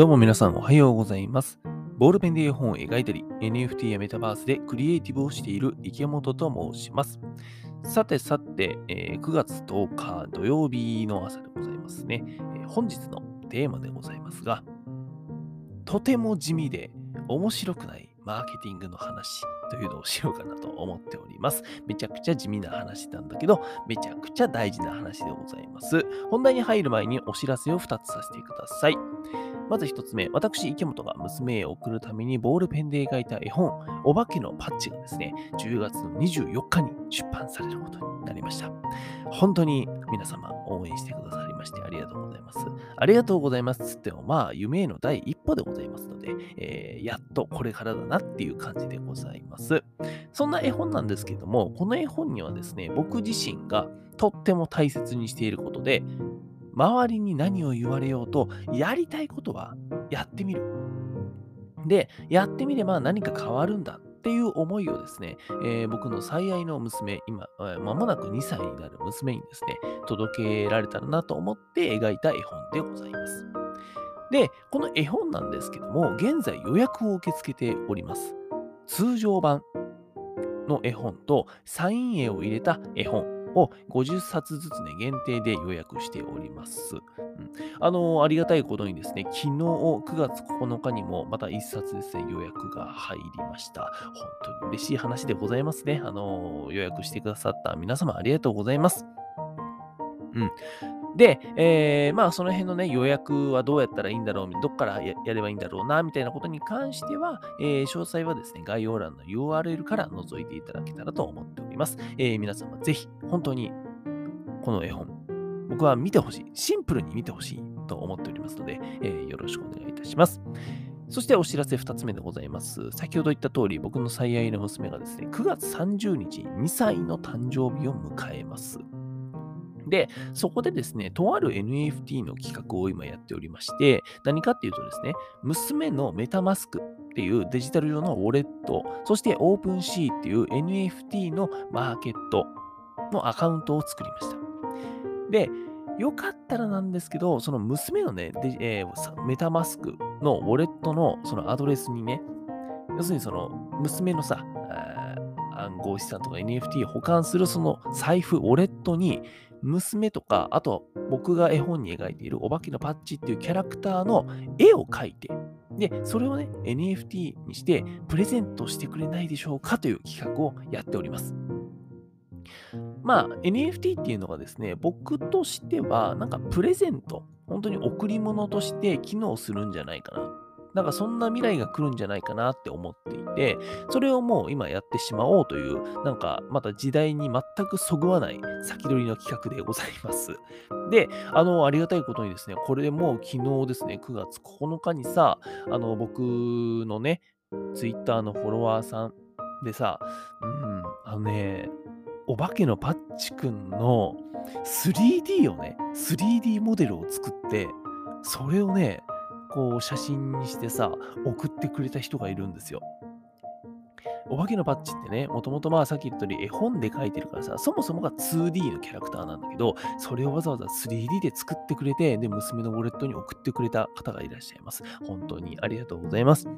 どうも皆さんおはようございます。ボールペンで絵本を描いたり、NFT やメタバースでクリエイティブをしている池本と申します。さてさて、えー9月10日土曜日の朝でございますね、えー本日のテーマでございますが、とても地味で面白くないマーケティングの話というのをしようかなと思っております。めちゃくちゃ地味な話なんだけど、めちゃくちゃ大事な話でございます。本題に入る前にお知らせを2つさせてください。まず1つ目、私、池本が娘へ送るためにボールペンで描いた絵本、お化けのパッチがですね、10月の24日に出版されることになりました。本当に皆様応援してくださりましてありがとうございます。ありがとうございますつっても、まあ、夢への第一歩でございますので、えーやっとこれからだなっていう感じでございます。そんな絵本なんですけども、この絵本にはですね、僕自身がとっても大切にしていることで、周りに何を言われようと、やりたいことはやってみる。で、やってみれば何か変わるんだっていう思いをですね、えー僕の最愛の娘、今、えー間もなく2歳になる娘にですね、届けられたらなと思って描いた絵本でございます。で、この絵本なんですけども、現在予約を受け付けております。通常版の絵本とサイン絵を入れた絵本を50冊ずつね、限定で予約しております。うんあのありがたいことにですね、昨日9月9日にもまた1冊ですね、予約が入りました。本当に嬉しい話でございますね。あの予約してくださった皆様ありがとうございます。うん。で、えーまあその辺のね、予約はどうやったらいいんだろう、どっからやればいいんだろうな、みたいなことに関しては、えー詳細はですね、概要欄の URL から覗いていただけたらと思っております。えー皆様ぜひ、本当にこの絵本、僕は見てほしい。シンプルに見てほしいと思っておりますので、えーよろしくお願いいたします。そしてお知らせ2つ目でございます。先ほど言った通り、僕の最愛の娘がですね、9月30日に2歳の誕生日を迎えます。で、そこでですね、とある NFT の企画を今やっておりまして、何かっていうとですね、娘のメタマスクっていうデジタル上のウォレット、そして OpenC っていう NFT のマーケットのアカウントを作りました。で、よかったらなんですけど、その娘のね、でえーさメタマスクのウォレットのそのアドレスにね、要するにその娘のさ、暗号資産とか NFT を保管するその財布、ウォレットに、娘とか、あと僕が絵本に描いているお化けのパッチっていうキャラクターの絵を描いて、で、それをね、NFT にしてプレゼントしてくれないでしょうかという企画をやっております。まあ、NFT っていうのがですね、僕としては、なんかプレゼント、本当に贈り物として機能するんじゃないかな。なんかそんな未来が来るんじゃないかなって思っていて、それをもう今やってしまおうという、なんかまた時代に全くそぐわない先取りの企画でございます。で、あの、ありがたいことにですね、これでもう昨日ですね、9月9日にさ、あの、僕のね、Twitter のフォロワーさんでさ、うん、あのね、お化けのパッチくんの 3D をね、3D モデルを作って、それをね、こう写真にしてさ、送ってくれた人がいるんですよ。お化けのパッチってね、もともとまあさっき言った通り絵本で描いてるからさ、そもそもが 2D のキャラクターなんだけど、それをわざわざ 3D で作ってくれて、で、娘のウォレットに送ってくれた方がいらっしゃいます。本当にありがとうございます。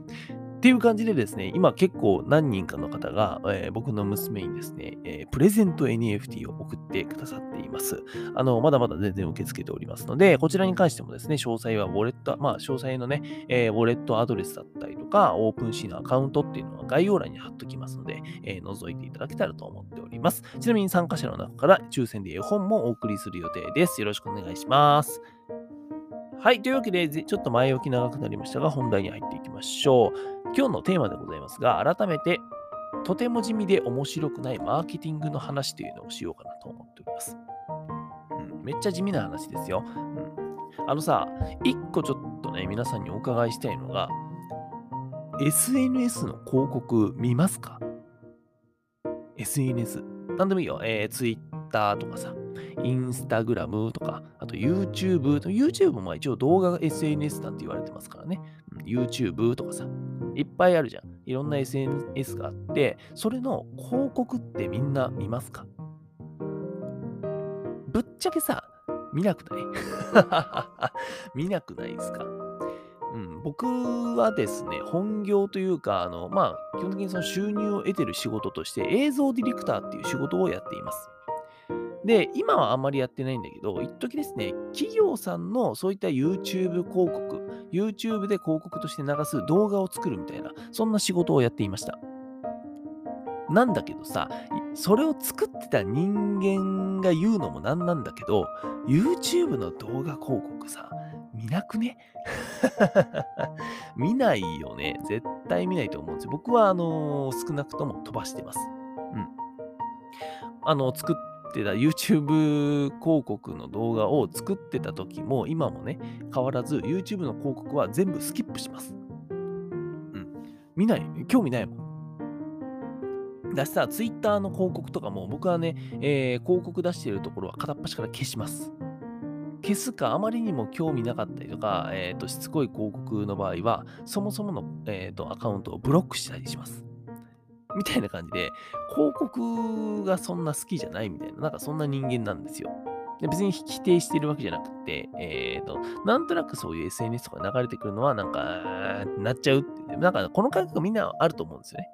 っていう感じでですね、今結構何人かの方が、えー僕の娘にですね、えープレゼント NFT を送ってくださっています。あの、まだまだ全然受け付けておりますので、こちらに関してもですね、詳細はウォレット、まあ、詳細のね、えーウォレットアドレスだったりとか、オープンシーのアカウントっていうのは概要欄に貼っときますので、えー覗いていただけたらと思っております。ちなみに参加者の中から抽選で絵本もお送りする予定です。よろしくお願いします。はい。というわけで、ちょっと前置き長くなりましたが、本題に入っていきましょう。今日のテーマでございますが、改めて、とても地味で面白くないマーケティングの話というのをしようかなと思っております。うん、めっちゃ地味な話ですよ。うん、あのさ、一個ちょっとね、皆さんにお伺いしたいのが、SNS の広告見ますか ?SNS。なんでもいいよ。えー、Twitter とかさ、Instagram とか、あと YouTube、YouTube も一応動画が SNS なんて言われてますからね。うん YouTube とかさ、いっぱいあるじゃん。いろんな SNS があって、それの広告ってみんな見ますか？ぶっちゃけさ、見なくない？見なくないですか？うん、僕はですね、本業というか、あの、まあ、基本的にその収入を得てる仕事として、映像ディレクターっていう仕事をやっています。で、今はあんまりやってないんだけど、一時ですね、企業さんのそういった YouTube 広告、YouTube で広告として流す動画を作るみたいな、そんな仕事をやっていました。なんだけどさ、それを作ってた人間が言うのもなんなんだけど、YouTube の動画広告さ、見なくね？見ないよね。絶対見ないと思うんですよ。僕は、あのー、少なくとも飛ばしてます。うん。あの、作ってた YouTube 広告の動画を作ってた時も、今もね、変わらず YouTube の広告は全部スキップします。うん。見ない。興味ないもん。だしさ、Twitter の広告とかも、僕はね、えー、広告出してるところは片っ端から消します。消すか、あまりにも興味なかったりとか、えーと、しつこい広告の場合は、そもそもの、えーと、アカウントをブロックしたりします。みたいな感じで、広告がそんな好きじゃないみたいな、なんかそんな人間なんですよ。別に否定してるわけじゃなくて、えっ、ー、と、なんとなくそういう SNS とか流れてくるのは、なんか、なっちゃうってう、なんかこの感覚みんなあると思うんですよね。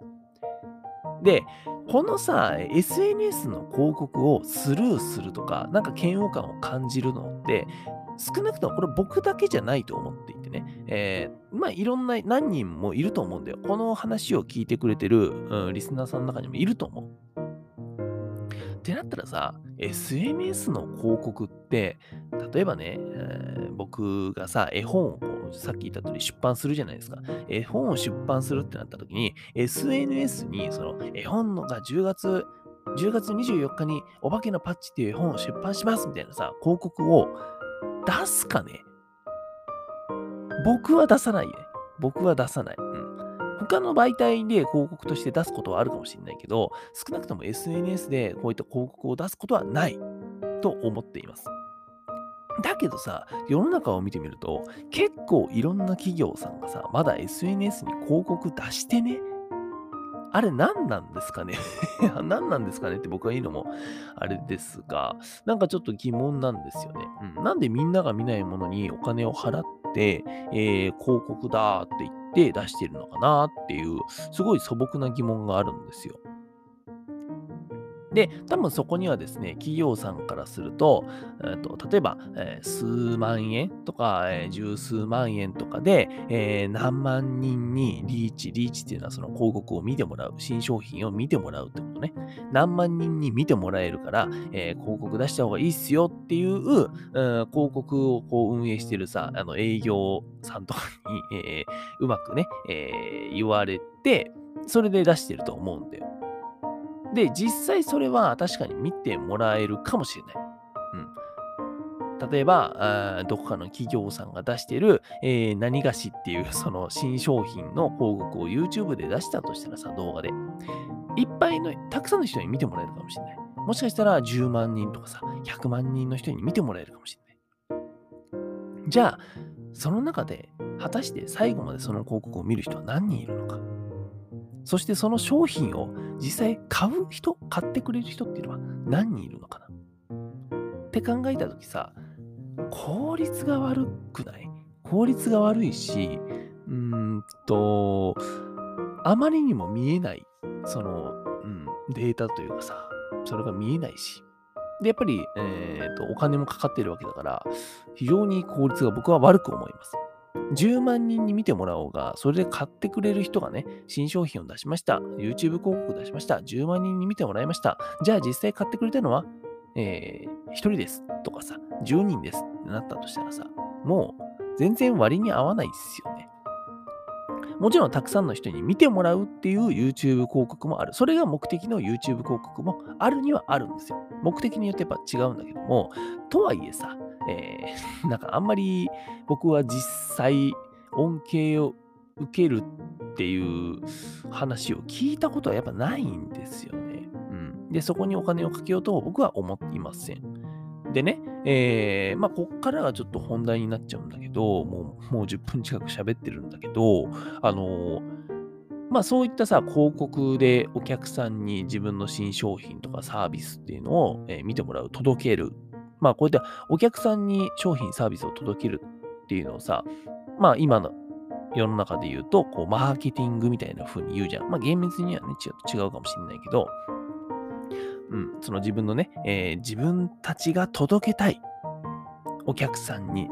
で、このさ、SNS の広告をスルーするとか、なんか嫌悪感を感じるのって、少なくともこれ僕だけじゃないと思っていてね、えー、まあいろんな何人もいると思うんだよ。この話を聞いてくれてる、うん、リスナーさんの中にもいると思う。ってなったらさ、SNS の広告って、例えばね、えー、僕がさ、絵本をさっき言った通り出版するじゃないですか。絵本を出版するってなった時に、SNS にその絵本のが10月、10月24日にお化けのパッチっていう絵本を出版しますみたいなさ、広告を出すかね僕は出さないね。僕は出さない。うん。他の媒体で広告として出すことはあるかもしれないけど、少なくとも SNS でこういった広告を出すことはないと思っています。だけどさ、世の中を見てみると、結構いろんな企業さんがさ、まだ SNS に広告出してね。あれ何なんですかね？何なんですかねって僕は言うのもあれですが、なんかちょっと疑問なんですよね。うん、なんでみんなが見ないものにお金を払って、えー、広告だって言って出してるのかなっていう、すごい素朴な疑問があるんですよ。で、多分そこにはですね、企業さんからすると、えー、と例えば、えー、数万円とか、えー、十数万円とかで、えー、何万人にリーチ、リーチっていうのはその広告を見てもらう、新商品を見てもらうってことね。何万人に見てもらえるから、えー、広告出した方がいいっすよっていう、うん、広告をこう運営してるさ、あの営業さんとかに、えー、うまくね、えー、言われて、それで出してると思うんだよ。で、実際それは確かに見てもらえるかもしれない。うん。例えば、どこかの企業さんが出してる、えー、何菓子っていう その新商品の広告を YouTube で出したとしたらさ、動画で。いっぱいの、たくさんの人に見てもらえるかもしれない。もしかしたら10万人とかさ、100万人の人に見てもらえるかもしれない。じゃあ、その中で、果たして最後までその広告を見る人は何人いるのか。そしてその商品を実際買う人、買ってくれる人っていうのは何人いるのかな？って考えたときさ、効率が悪くない？効率が悪いし、うーんと、あまりにも見えない、その、うん、データというかさ、それが見えないし。で、やっぱり、えっ、ー、と、お金もかかってるわけだから、非常に効率が僕は悪く思います。10万人に見てもらおうが、それで買ってくれる人がね、新商品を出しました。YouTube 広告出しました。10万人に見てもらいました。じゃあ実際買ってくれたのは、えー、1人ですとかさ、10人ですってなったとしたらさ、もう全然割に合わないですよね。もちろんたくさんの人に見てもらうっていう YouTube 広告もある。それが目的の YouTube 広告もあるにはあるんですよ。目的によってやっぱ違うんだけども、とはいえさ、えー、なんかあんまり僕は実際恩恵を受けるっていう話を聞いたことはやっぱないんですよね。うん。で、そこにお金をかけようと僕は思っていません。でね、えー、まあ、こっからがちょっと本題になっちゃうんだけど、もう、もう10分近く喋ってるんだけど、あの、まあそういったさ、広告でお客さんに自分の新商品とかサービスっていうのを、え、見てもらう、届けるまあ、こうやってお客さんに商品、サービスを届けるっていうのをさ、まあ、今の世の中で言うと、こう、マーケティングみたいな風に言うじゃん。まあ、厳密にはね、違う違うかもしれないけど、うん、その自分のね、えー、自分たちが届けたいお客さんに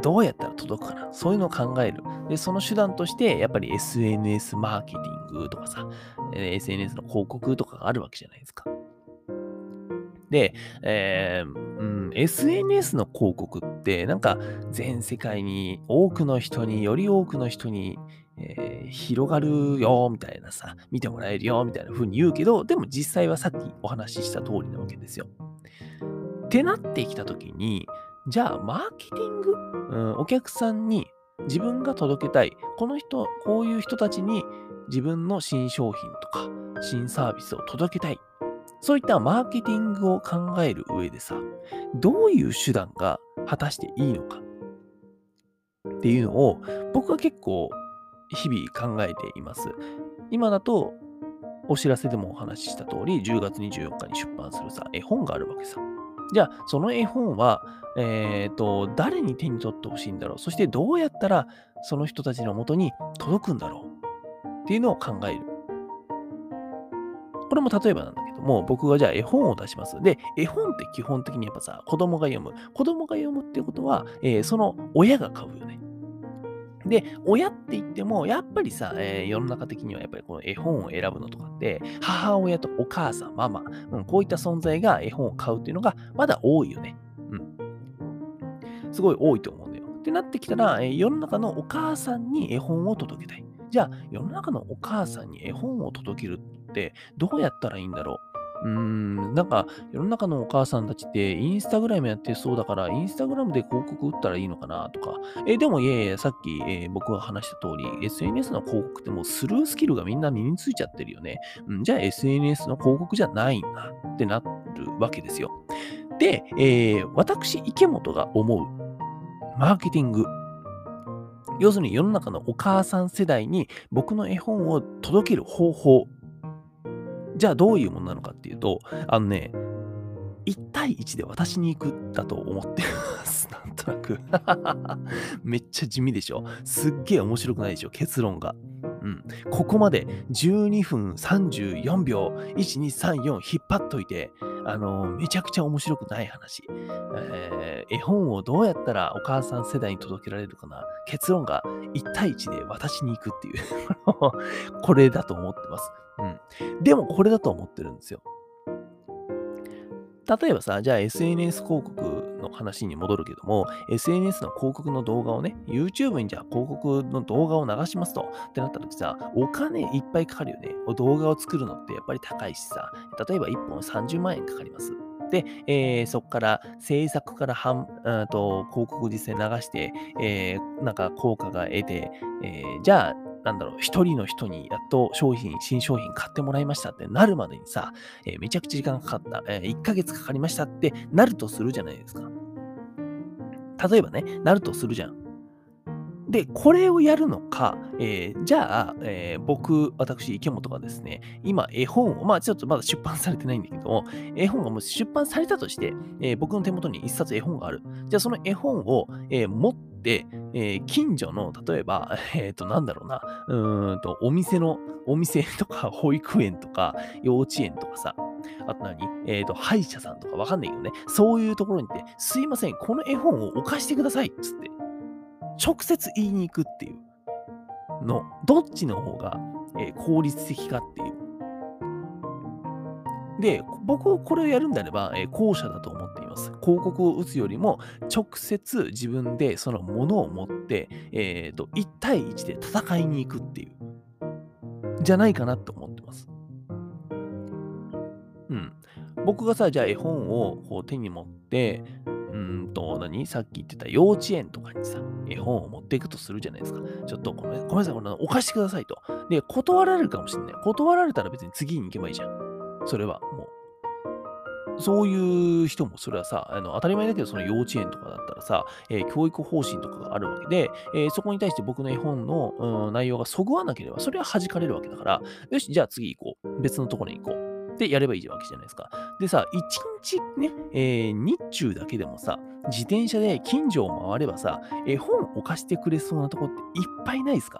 どうやったら届くかなそういうのを考える。で、その手段として、やっぱり SNS マーケティングとかさ、SNS の広告とかがあるわけじゃないですか。で、えーうん、SNS の広告って、なんか全世界に多くの人に、より多くの人に、えー、広がるよ、みたいなさ、見てもらえるよ、みたいな風に言うけど、でも実際はさっきお話しした通りなわけですよ。ってなってきたときに、じゃあ、マーケティング、うん、お客さんに自分が届けたい、この人、こういう人たちに自分の新商品とか新サービスを届けたい。そういったマーケティングを考える上でさ、どういう手段が果たしていいのかっていうのを僕は結構日々考えています。今だとお知らせでもお話しした通り、10月24日に出版するさ、絵本があるわけさ。じゃあ、その絵本は、えっ、ー、と、誰に手に取ってほしいんだろう？そしてどうやったらその人たちのもとに届くんだろう？っていうのを考える。これも例えばなんだども、僕がじゃあ絵本を出します。で、絵本って基本的にやっぱさ、子供が読む。子供が読むってことは、えー、その親が買うよね。で、親って言っても、やっぱりさ、えー、世の中的にはやっぱりこの絵本を選ぶのとかって、母親とお母さん、ママ、うん、こういった存在が絵本を買うっていうのがまだ多いよね。うん。すごい多いと思うんだよ。ってなってきたら、えー、世の中のお母さんに絵本を届けたい。じゃあ、世の中のお母さんに絵本を届けるってどうやったらいいんだろう？うーん、なんか世の中のお母さんたちってインスタグラムやってそうだから、インスタグラムで広告打ったらいいのかなとか。え、でもいやいや、さっき、えー、僕が話した通り、SNS の広告ってもうスルースキルがみんな身についちゃってるよね。うん、じゃあ SNS の広告じゃないんだってなるわけですよ。で、えー、私、池本が思うマーケティング。要するに世の中のお母さん世代に僕の絵本を届ける方法じゃあどういうものなのかっていうと、あのね、1対1で私に行くだと思ってます。なんとなく めっちゃ地味でしょ。すっげえ面白くないでしょ、結論が。うん。ここまで12分34秒、1234引っ張っといて、あのー、めちゃくちゃ面白くない話。えー、絵本をどうやったらお母さん世代に届けられるかな。結論が1対1で私に行くっていう これだと思ってます。うん。でもこれだと思ってるんですよ。例えばさ、じゃあ SNS 広告の話に戻るけども、SNS の広告の動画をね、YouTube にじゃあ広告の動画を流しますと、ってなった時さ、お金いっぱいかかるよね。動画を作るのってやっぱり高いしさ、例えば1本30万円かかります。で、えー、そこから制作から半と広告実践流して、えー、なんか効果が得て、えー、じゃあなんだろう、一人の人にやっと商品、新商品買ってもらいましたってなるまでにさ、えー、めちゃくちゃ時間かかった、えー、1ヶ月かかりましたってなるとするじゃないですか。例えばね、なるとするじゃん。で、これをやるのか、えー、じゃあ、えー、僕、私、池本がですね、今、絵本を、まあ、ちょっとまだ出版されてないんだけども、絵本がもし出版されたとして、えー、僕の手元に一冊絵本がある。じゃあ、その絵本を、え持って、でえ近所の、例えば、えっ、と、なんだろうな、うんと、お店の、お店とか、保育園とか、幼稚園とかさ、あと何えっ、と、歯医者さんとかわかんないけどね、そういうところに行って、すいません、この絵本を置かしてくださいっつって。直接言いに行くっていうの、どっちの方が、えー、効率的かっていう。で、僕はこれをやるんであれば、えー、後者だと思っています。広告を打つよりも、直接自分でそのものを持って、えっ、ー、と、1対1で戦いに行くっていう、じゃないかなと思ってます。うん。僕がさ、じゃあ絵本をこう手に持って、うんと、何？さっき言ってた幼稚園とかにさ、絵本を持っていくとするじゃないですか。ちょっとごめんごめんなさい、これお貸してくださいと。で、断られるかもしれない。断られたら別に次に行けばいいじゃん。それはもう。そういう人もそれはさ、あの当たり前だけど、その幼稚園とかだったらさ、えー、教育方針とかがあるわけで、えー、そこに対して僕の絵本の、うん、内容がそぐわなければ、それは弾かれるわけだから、よし、じゃあ次行こう。別のところに行こう。でやればいいわけじゃないですか。でさ、1日ね、えー、日中だけでもさ、自転車で近所を回ればさ、絵本を貸してくれそうなとこっていっぱいないですか？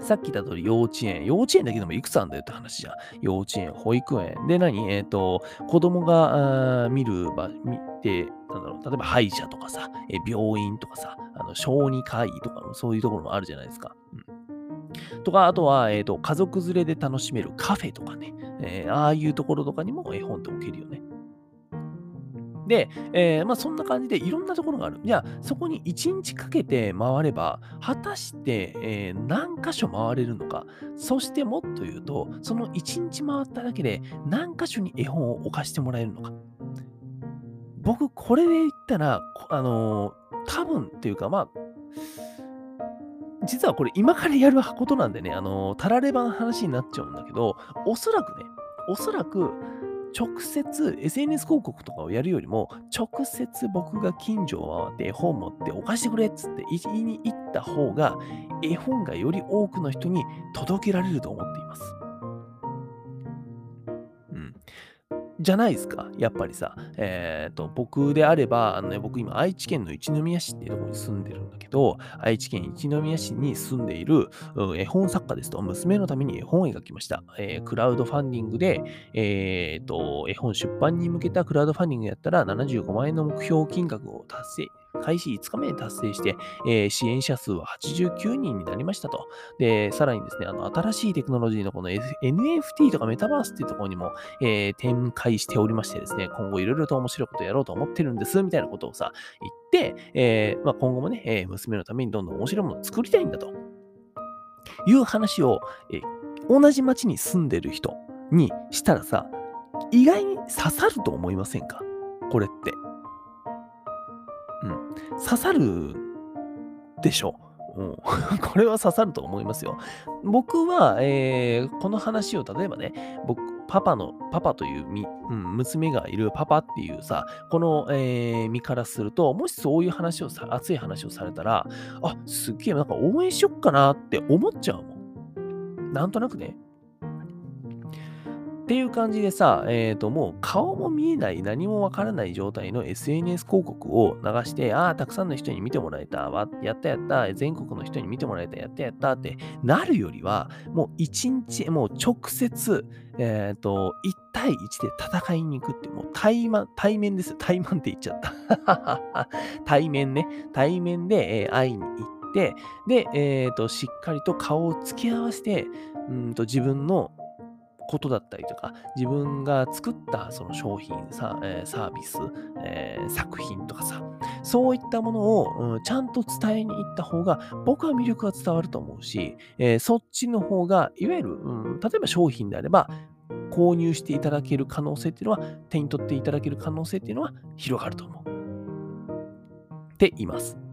さっき言った通り幼稚園。幼稚園だけでもいくつあるんだよって話じゃん。幼稚園、保育園。で何、えっ、ー、と、子供が見る場、見て、なんだろう、例えば歯医者とかさ、え病院とかさ、あの小児科医とかもそういうところもあるじゃないですか。うん、とか、あとは、えっ、ー、と、家族連れで楽しめるカフェとかね、えー、ああいうところとかにも絵本って置けるよね。で、えー、まあ、そんな感じでいろんなところがある。じゃあ、そこに1日かけて回れば、果たして、えー、何箇所回れるのか。そしてもっと言うと、その1日回っただけで何箇所に絵本を置かしてもらえるのか。僕、これで言ったら、あのー、多分っていうか、まあ、実はこれ今からやることなんでね、あのー、たらればの話になっちゃうんだけど、おそらくね、おそらく、直接 SNS 広告とかをやるよりも、直接僕が近所を回って絵本持ってお貸してくれっつって言いに行った方が、絵本がより多くの人に届けられると思っています。じゃないですか、やっぱりさ。えっ、ー、と、僕であれば、あのね、僕今愛知県の一宮市っていうところに住んでるんだけど、愛知県一宮市に住んでいる、うん、絵本作家ですと、娘のために絵本を描きました。えー、クラウドファンディングで、えっ、ー、と、絵本出版に向けたクラウドファンディングやったら75万円の目標金額を達成開始5日目に達成して、えー、支援者数は89人になりましたと。で、さらにですね、あの、新しいテクノロジーのこの NFT とかメタバースっていうところにも、えー、展開しておりましてですね、今後いろいろと面白いことやろうと思ってるんです、みたいなことをさ、言って、えー、まあ、今後もね、え娘のためにどんどん面白いものを作りたいんだと。いう話を、え同じ町に住んでる人にしたらさ、意外に刺さると思いませんか？これって。刺さるでしょ。うん、これは刺さると思いますよ。僕は、えー、この話を例えばね、僕、パパの、パパというみ、うん、娘がいるパパっていうさ、この、えー、身からすると、もしそういう話をさ、熱い話をされたら、あ、すっげえ、なんか応援しよっかなって思っちゃうもん。なんとなくね。っていう感じでさ、えっ、ー、と、もう顔も見えない、何もわからない状態の SNS 広告を流して、ああ、たくさんの人に見てもらえた、わやったやった、全国の人に見てもらえた、やったやったってなるよりは、もう一日、もう直接、えっ、ー、と、1対1で戦いに行くって、もう対面、対面です。対面って言っちゃった。対面ね。対面で、えー、会いに行って、で、えっ、ー、と、しっかりと顔を突き合わせて、うんと自分のことだったりとか、自分が作ったその商品、サ,、えー、サービス、え、作品とかさ、そういったものを、うん、ちゃんと伝えに行った方が、僕は魅力が伝わると思うし、え、そっちの方が、いわゆる、うん、例えば商品であれば、購入していただける可能性っていうのは、手に取っていただける可能性っていうのは広がると思う。って言います。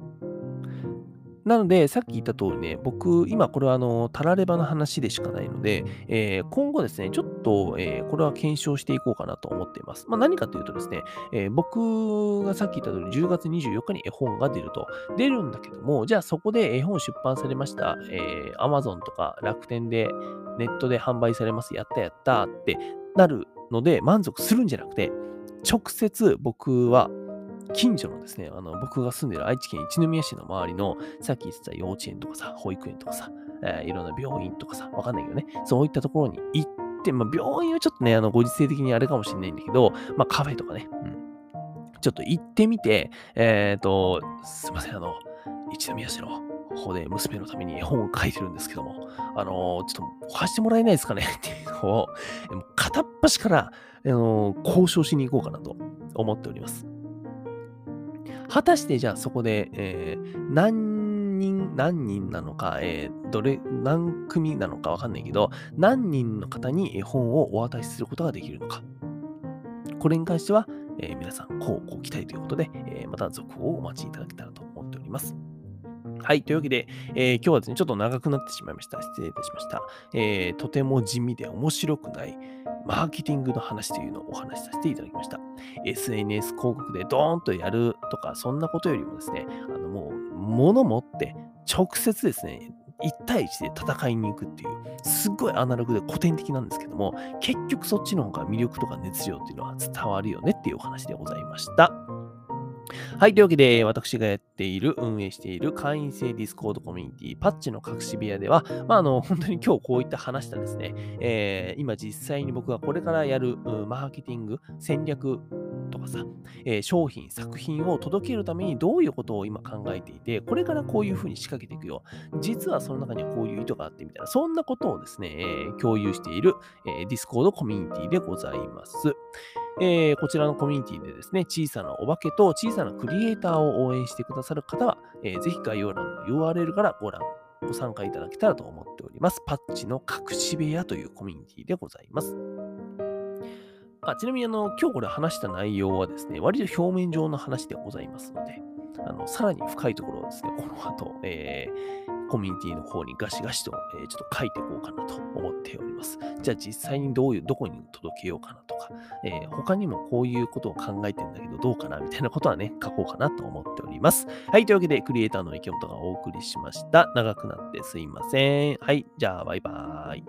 なので、さっき言った通りね、僕、今これはあの、たらればの話でしかないので、えー、今後ですね、ちょっと、えー、これは検証していこうかなと思っています。まあ、何かというとですね、えー、僕がさっき言った通り、10月24日に絵本が出ると。出るんだけども、じゃあそこで絵本出版されました、えー、Amazon とか楽天で、ネットで販売されます、やったやったってなるので、満足するんじゃなくて、直接僕は近所のですね、あの、僕が住んでる愛知県一宮市の周りの、さっき言ってた幼稚園とかさ、保育園とかさ、えー、いろんな病院とかさ、わかんないけどね、そういったところに行って、まあ、病院はちょっとね、あの、ご時世的にあれかもしれないんだけど、まあ、カフェとかね、うん。ちょっと行ってみて、えっ、ー、と、すいません、あの、一宮市の方で娘のために絵本を書いてるんですけども、あのちょっと貸してもらえないですかね っていうのを、片っ端から、あの交渉しに行こうかなと思っております。果たしてじゃあそこで、えー、何人、何人なのか、えー、どれ、何組なのかわかんないけど、何人の方に絵本をお渡しすることができるのか。これに関しては、えー、皆さん、こうご期待ということで、えー、また続報をお待ちいただけたらと思っております。はい。というわけで、えー、今日はですね、ちょっと長くなってしまいました。失礼いたしました。えー、とても地味で面白くない、マーケティングの話というのをお話しさせていただきました。SNS 広告でドーンとやるとか、そんなことよりもですね、あのもう、物持って直接ですね、1対1で戦いに行くっていう、すっごいアナログで古典的なんですけども、結局そっちの方が魅力とか熱量っていうのは伝わるよねっていうお話でございました。はい。というわけで、私がやっている、運営している会員制ディスコードコミュニティ、パッチの隠し部屋では、まあ、あの、本当に今日こういった話したですね、えー、今実際に僕がこれからやる、マーケティング、戦略とかさ、えー、商品、作品を届けるためにどういうことを今考えていて、これからこういうふうに仕掛けていくよ。実はその中にはこういう意図があってみたいな、そんなことをですね、えー、共有している、えー、ディスコードコミュニティでございます。えー、こちらのコミュニティでですね、小さなお化けと小さなクリエイターを応援してくださる方は、えー、ぜひ概要欄の URL からご覧、ご参加いただけたらと思っております。パッチの隠し部屋というコミュニティでございます。あちなみにあの、今日これ話した内容はですね、割と表面上の話でございますので、あのさらに深いところをですね、この後、えー、コミュニティの方にガシガシと、えー、ちょっと書いていこうかなと思っております。じゃあ実際にどういう、どこに届けようかなとか、えー、他にもこういうことを考えてんだけどどうかなみたいなことはね、書こうかなと思っております。はい、というわけで、クリエイターの池本がお送りしました。長くなってすいません。はい、じゃあバイバーイ。